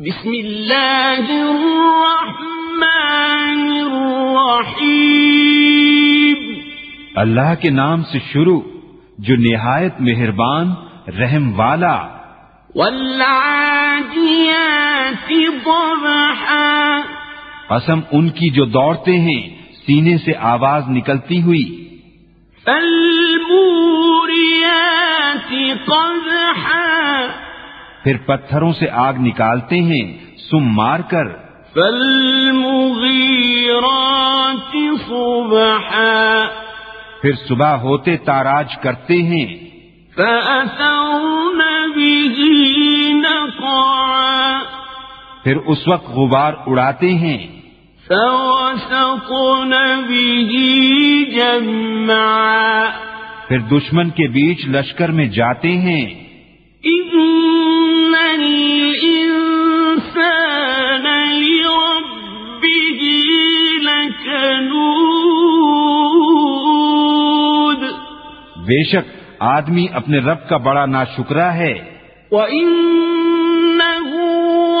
بسم اللہ الرحمن الرحیم اللہ کے نام سے شروع جو نہایت مہربان رحم والا۔ والعادیات ضبحا. قسم ان کی جو دوڑتے ہیں سینے سے آواز نکلتی ہوئی۔ فالموریات قدحا پھر پتھروں سے آگ نکالتے ہیں سم مار کر۔ فالمغیرات صبحا۔ پھر صبح ہوتے تاراج کرتے ہیں۔ فأثرن به نقعا۔ پھر اس وقت غبار اڑاتے ہیں۔ فوسطن به جمعا۔ پھر دشمن کے بیچ لشکر میں جاتے ہیں۔ لكنود بے شک آدمی اپنے رب کا بڑا ناشکرا ہے۔ وَإِنَّهُ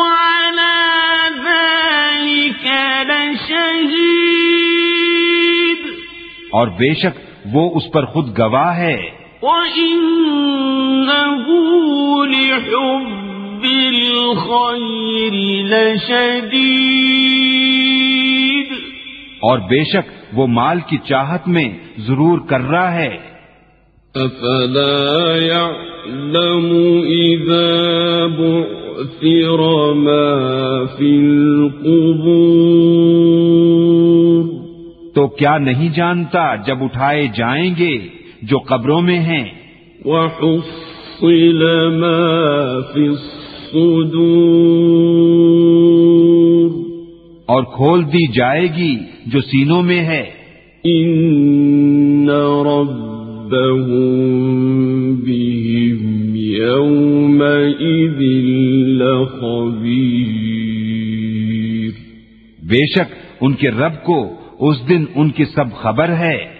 عَلَى ذَلِكَ لَشَهِيدٌ اور بے شک وہ اس پر خود گواہ ہے۔ وَإِنَّهُ لِحُبِّ الْخَيْرِ لَشَدِيدٌ اور بے شک وہ مال کی چاہت میں ضرور کر رہا ہے۔ أفلا يعلم إذا بعثر ما في القبور۔ تو کیا نہیں جانتا جب اٹھائے جائیں گے جو قبروں میں ہیں؟ وحصل ما في الصدور۔ اور کھول دی جائے گی جو سینوں میں ہے۔ إن ربهم بهم يومئذ لخبير۔ بے شک ان کے رب کو اس دن ان کی سب خبر ہے۔